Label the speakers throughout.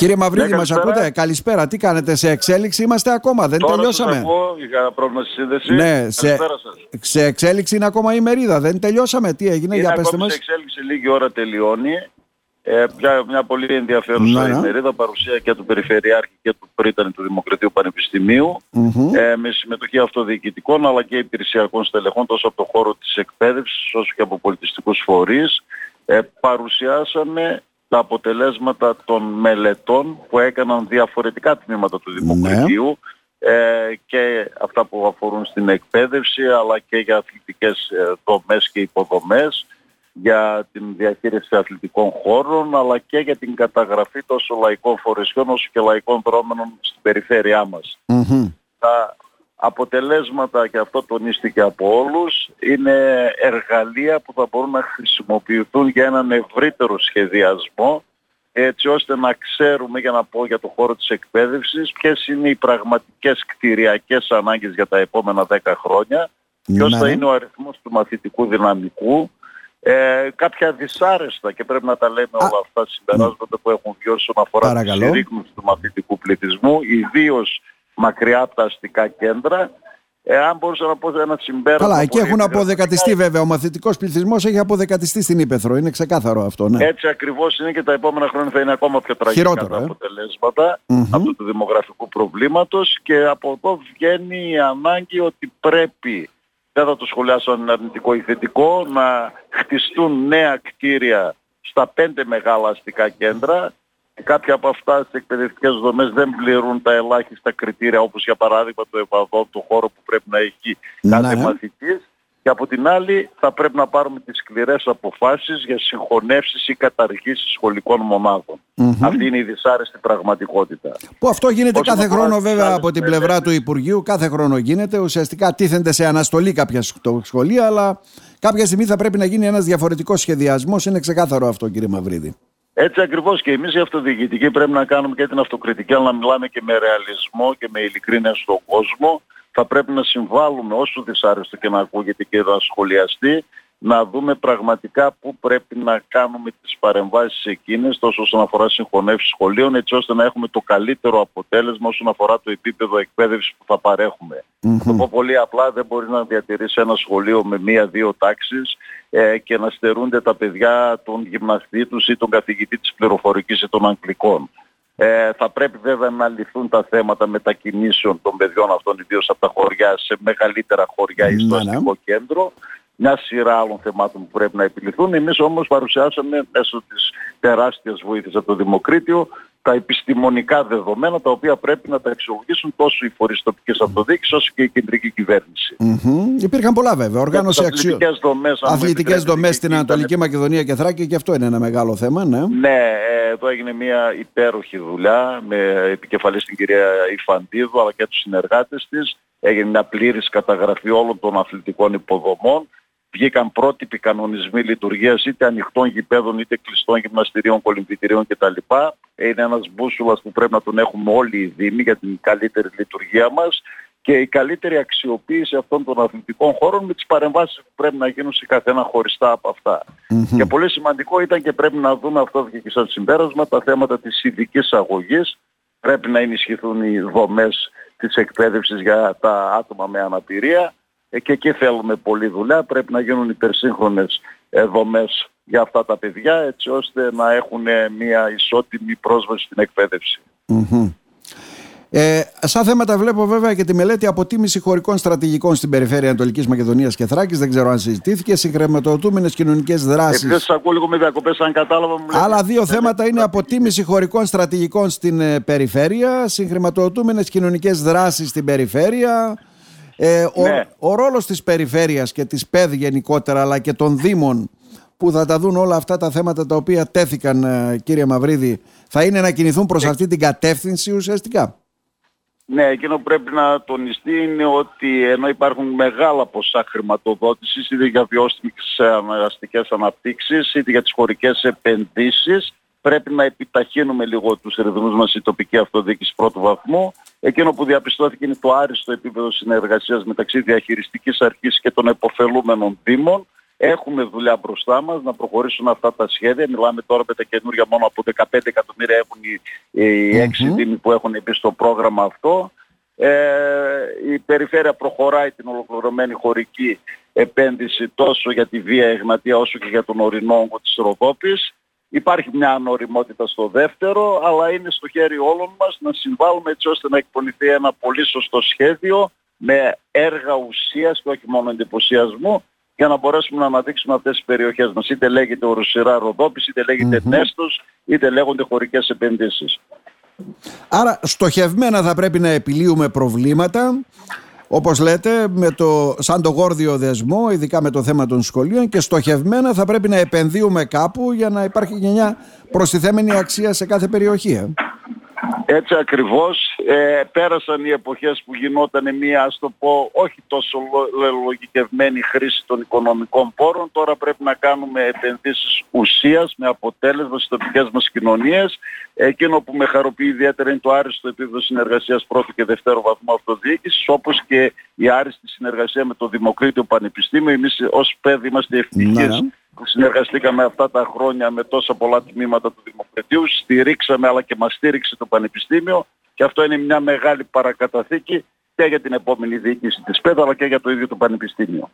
Speaker 1: Κύριε Μαυρίδη,
Speaker 2: Ναι,
Speaker 1: μας
Speaker 2: καλησπέρα.
Speaker 1: ακούτε; Καλησπέρα. Τι κάνετε, σε εξέλιξη είμαστε ακόμα; Δεν
Speaker 2: Τώρα
Speaker 1: τελειώσαμε.
Speaker 2: σας ακούω, είχα πρόβλημα στη σύνδεση.
Speaker 1: Ναι, σε,
Speaker 2: Καλησπέρα σας.
Speaker 1: σε εξέλιξη είναι ακόμα η μερίδα. Δεν τελειώσαμε. Τι έγινε,
Speaker 2: Είναι
Speaker 1: για πετε
Speaker 2: ακόμη
Speaker 1: μας.
Speaker 2: σε εξέλιξη, λίγη ώρα τελειώνει. Ε, μια, μια πολύ ενδιαφέρουσα
Speaker 1: Ναι, ναι.
Speaker 2: ημερίδα, παρουσία και του Περιφερειάρχη και του Πρίτανη του Δημοκρατίου Πανεπιστημίου, ε, με συμμετοχή αυτοδιοικητικών αλλά και υπηρεσιακών στελεχών τόσο από το χώρο της εκπαίδευσης όσο και από πολιτιστικούς φορείς. Ε, παρουσιάσαμε τα αποτελέσματα των μελετών που έκαναν διαφορετικά τμήματα του Δημοκρατίου ε, και αυτά που αφορούν στην εκπαίδευση αλλά και για αθλητικές ε, δομές και υποδομές για την διαχείριση αθλητικών χώρων αλλά και για την καταγραφή τόσο λαϊκών φορεσιών όσο και λαϊκών δρόμενων στην περιφέρειά μας.
Speaker 1: Μμμ.
Speaker 2: Τα αποτελέσματα και αυτό τονίστηκε από όλους είναι εργαλεία που θα μπορούν να χρησιμοποιηθούν για έναν ευρύτερο σχεδιασμό έτσι ώστε να ξέρουμε για να πω για το χώρο της εκπαίδευσης ποιες είναι οι πραγματικές κτηριακές ανάγκες για τα επόμενα 10 χρόνια ποιος
Speaker 1: Ναι.
Speaker 2: θα είναι ο αριθμός του μαθητικού δυναμικού ε, κάποια δυσάρεστα και πρέπει να τα λέμε όλα αυτά συμπεράσματα που έχουν βγει όσον αφορά τη
Speaker 1: Παρακαλώ.
Speaker 2: συρρήκνωση του μαθητικού πληθυσμού, ιδίως μακριά από τα αστικά κέντρα. Ε, αν μπορούσα να πω ένα συμπέρασμα...
Speaker 1: Καλά, εκεί
Speaker 2: πολύ
Speaker 1: έχουν
Speaker 2: επικρατευτικά,
Speaker 1: αποδεκατιστεί βέβαια. Ο μαθητικός πληθυσμός έχει αποδεκατιστεί στην Ήπεθρο. Είναι ξεκάθαρο αυτό, ναι.
Speaker 2: Έτσι ακριβώς είναι και τα επόμενα χρόνια θα είναι ακόμα πιο τραγικά
Speaker 1: Χειρότερο,
Speaker 2: τα
Speaker 1: ε.
Speaker 2: αποτελέσματα
Speaker 1: Μμμ.
Speaker 2: αυτού του δημογραφικού προβλήματος και από εδώ βγαίνει η ανάγκη ότι πρέπει, δεν θα το σχολιάσω αν είναι αρνητικό ή θετικό, να χτιστούν νέα κτίρια στα πέντε μεγάλα αστικά κέντρα. Κάποια από αυτά στις εκπαιδευτικές δομές δεν πληρούν τα ελάχιστα κριτήρια όπως για παράδειγμα το ΕΠΑΔΟ, το χώρο που πρέπει να έχει κάθε
Speaker 1: Ναι.
Speaker 2: μαθητής. Και από την άλλη θα πρέπει να πάρουμε τις σκληρές αποφάσεις για συγχωνεύσεις ή καταργήσεις σχολικών μονάδων.
Speaker 1: Μμμ.
Speaker 2: Αυτή είναι η δυσάρεστη πραγματικότητα.
Speaker 1: Που αυτό γίνεται
Speaker 2: Όσον
Speaker 1: κάθε
Speaker 2: αφορά
Speaker 1: χρόνο
Speaker 2: τις
Speaker 1: βέβαια
Speaker 2: άλλες
Speaker 1: από την
Speaker 2: μελέτες.
Speaker 1: πλευρά του Υπουργείου. Κάθε χρόνο γίνεται. Ουσιαστικά τίθενται σε αναστολή κάποια σχ- σχολεία, αλλά κάποια στιγμή θα πρέπει να γίνει ένας διαφορετικός σχεδιασμός. Είναι ξεκάθαρο αυτό, κύριε Μαυρίδη.
Speaker 2: Έτσι ακριβώς και εμείς οι αυτοδιοικητικοί πρέπει να κάνουμε και την αυτοκριτική αλλά να μιλάμε και με ρεαλισμό και με ειλικρίνεια στον κόσμο. Θα πρέπει να συμβάλλουμε όσο δυσάρεστο και να ακούγεται και να σχολιαστεί να δούμε πραγματικά πού πρέπει να κάνουμε τις παρεμβάσεις εκείνες τόσο όσον αφορά συγχωνεύσεις σχολείων έτσι ώστε να έχουμε το καλύτερο αποτέλεσμα όσον αφορά το επίπεδο εκπαίδευσης που θα παρέχουμε.
Speaker 1: Μμμ.
Speaker 2: Θα το πω πολύ απλά, δεν μπορεί να διατηρήσει ένα σχολείο με μία-δύο τάξεις ε, και να στερούνται τα παιδιά τον γυμναστή τους ή τον καθηγητή της πληροφορικής ή των αγγλικών. Ε, θα πρέπει βέβαια να λυθούν τα θέματα μετακινήσεων των παιδιών αυτών, ιδίως από τα χωριά σε μεγαλύτερα χωριά ή στο
Speaker 1: Ναι, ναι.
Speaker 2: αστικό κέντρο. Μια σειρά άλλων θεμάτων που πρέπει να επιληθούν. Εμείς όμως παρουσιάσαμε μέσω της τεράστιας βοήθειας από το Δημοκρίτιο τα επιστημονικά δεδομένα τα οποία πρέπει να τα αξιολογήσουν τόσο οι φορείς τοπικής αυτοδιοίκησης όσο και η κεντρική κυβέρνηση.
Speaker 1: Μμμ. Υπήρχαν πολλά βέβαια. Οργάνωση
Speaker 2: Για τις
Speaker 1: αξιών.
Speaker 2: αθλητικές δομές, αν μου
Speaker 1: Αθλητικές
Speaker 2: επιτρέπετε,
Speaker 1: δομές
Speaker 2: και
Speaker 1: στην
Speaker 2: εκεί
Speaker 1: Ανατολική
Speaker 2: ήταν-
Speaker 1: Μακεδονία και Θράκη και αυτό είναι ένα μεγάλο θέμα, ναι.
Speaker 2: Ναι, ε, εδώ έγινε μια υπέροχη δουλειά με επικεφαλής την κυρία Ιφαντίδου αλλά και τους συνεργάτες της. Έγινε μια πλήρης καταγραφή όλων των αθλητικών υποδομών. Βγήκαν πρότυποι κανονισμοί λειτουργίας είτε ανοιχτών γηπέδων είτε κλειστών γυμναστηρίων, κολυμβητηρίων κτλ. Είναι ένας μπούσουλας που πρέπει να τον έχουμε όλοι οι Δήμοι για την καλύτερη λειτουργία μας και η καλύτερη αξιοποίηση αυτών των αθλητικών χώρων με τις παρεμβάσεις που πρέπει να γίνουν σε καθένα χωριστά από αυτά.
Speaker 1: Μμμ.
Speaker 2: Και πολύ σημαντικό ήταν και πρέπει να δούμε αυτό βγήκε σαν συμπέρασμα τα θέματα της ειδικής αγωγής. Πρέπει να ενισχυθούν οι δομές της εκπαίδευσης για τα άτομα με αναπηρία Ε, και εκεί θέλουμε πολλή δουλειά. Πρέπει να γίνουν υπερσύγχρονες ε, δομές για αυτά τα παιδιά έτσι ώστε να έχουν ε, μια ισότιμη πρόσβαση στην εκπαίδευση.
Speaker 1: Μμμ. Ε, σαν θέματα βλέπω βέβαια και τη μελέτη αποτίμηση χωρικών στρατηγικών στην περιφέρεια Ανατολικής Μακεδονίας και Θράκης. Δεν ξέρω αν συζητήθηκε. Συγχρηματοδοτούμενες κοινωνικές δράσεις.
Speaker 2: Επειδή σας ακούω λίγο με διακοπές, αν κατάλαβα μου λέτε.
Speaker 1: Άλλα δύο θέματα είναι αποτίμηση χωρικών στρατηγικών στην ε, περιφέρεια, συγχρηματοδοτούμενες κοινωνικές δράσεις στην περιφέρεια. Ε, ο,
Speaker 2: Ναι.
Speaker 1: ο ρόλος της περιφέρειας και της ΠΕΔ γενικότερα αλλά και των Δήμων που θα τα δουν όλα αυτά τα θέματα τα οποία τέθηκαν ε, κύριε Μαυρίδη θα είναι να κινηθούν προς αυτή την κατεύθυνση ουσιαστικά;
Speaker 2: Ναι, εκείνο που πρέπει να τονιστεί είναι ότι ενώ υπάρχουν μεγάλα ποσά χρηματοδότησης είτε για βιώσιμες αναγκαστικές αναπτύξεις είτε για τις χωρικές επενδύσεις πρέπει να επιταχύνουμε λίγο τους ρυθμούς μας η τοπική αυτοδιοίκηση πρώτου βαθμού. Εκείνο που διαπιστώθηκε είναι το άριστο επίπεδο συνεργασίας μεταξύ διαχειριστικής αρχής και των εποφελούμενων δήμων Έχουμε δουλειά μπροστά μας να προχωρήσουν αυτά τα σχέδια. Μιλάμε τώρα με τα καινούργια μόνο από 15 εκατομμύρια έχουν οι, οι 6 δήμοι που έχουν μπει στο πρόγραμμα αυτό. Ε, η περιφέρεια προχωράει την ολοκληρωμένη χωρική επένδυση τόσο για τη Βία Εγνατία όσο και για τον ορεινό όγκο της Ροδόπης. Υπάρχει μια ανοριμότητα στο δεύτερο, αλλά είναι στο χέρι όλων μας να συμβάλλουμε έτσι ώστε να εκπονηθεί ένα πολύ σωστό σχέδιο με έργα ουσίας και όχι μόνο εντυπωσιασμού για να μπορέσουμε να αναδείξουμε αυτές τις περιοχές μας. Είτε λέγεται οροσυρά Ροδόπης, είτε λέγεται mm Νέστος, είτε λέγονται χωρικές επενδύσεις.
Speaker 1: Άρα στοχευμένα θα πρέπει να επιλύουμε προβλήματα όπως λέτε με το, σαν το γόρδιο δεσμό ειδικά με το θέμα των σχολείων και στοχευμένα θα πρέπει να επενδύουμε κάπου για να υπάρχει μια προστιθέμενη αξία σε κάθε περιοχή. Ε.
Speaker 2: Έτσι ακριβώς ε, πέρασαν οι εποχές που γινόταν μια, ας το πω, όχι τόσο λογικευμένη χρήση των οικονομικών πόρων. Τώρα πρέπει να κάνουμε επενδύσεις ουσίας με αποτέλεσμα στις τοπικές μας κοινωνίες. Εκείνο που με χαροποιεί ιδιαίτερα είναι το άριστο επίπεδο συνεργασίας πρώτου και δευτέρου βαθμού αυτοδιοίκησης, όπως και η άριστη συνεργασία με το Δημοκρίτιο Πανεπιστήμιο. Εμείς ως παιδί είμαστε ευτυχείς ναι, ναι που συνεργαστήκαμε αυτά τα χρόνια με τόσα πολλά τμήματα του Δημοκρατίου, στηρίξαμε αλλά και μας στήριξε το Πανεπιστήμιο και αυτό είναι μια μεγάλη παρακαταθήκη και για την επόμενη διοίκηση της ΠΕΔ αλλά και για το ίδιο το πανεπιστημιο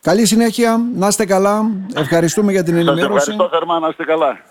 Speaker 1: Καλή συνέχεια, να είστε καλά. Ευχαριστούμε για την ενημέρωση. Σας
Speaker 2: ευχαριστώ θερμά, να είστε καλά.